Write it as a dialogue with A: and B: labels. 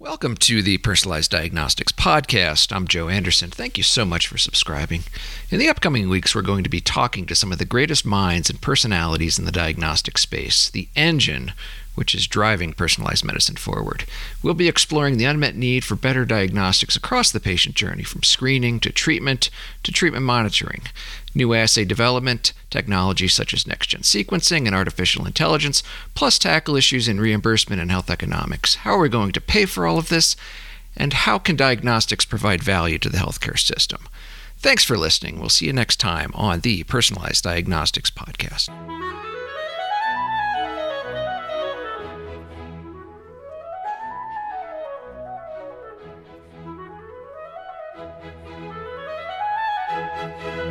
A: Welcome to the Personalized Diagnostics Podcast. I'm Joe Anderson. Thank you so much for subscribing. In the upcoming weeks, we're going to be talking to some of the greatest minds and personalities in the diagnostic space, the engine which is driving personalized medicine forward. We'll be exploring the unmet need for better diagnostics across the patient journey, from screening to treatment to treatment monitoring. New assay development, technology such as next gen sequencing and artificial intelligence, plus tackle issues in reimbursement and health economics. How are we going to pay for all of this? And how can diagnostics provide value to the healthcare system? Thanks for listening. We'll see you next time on the Personalized Diagnostics Podcast. Música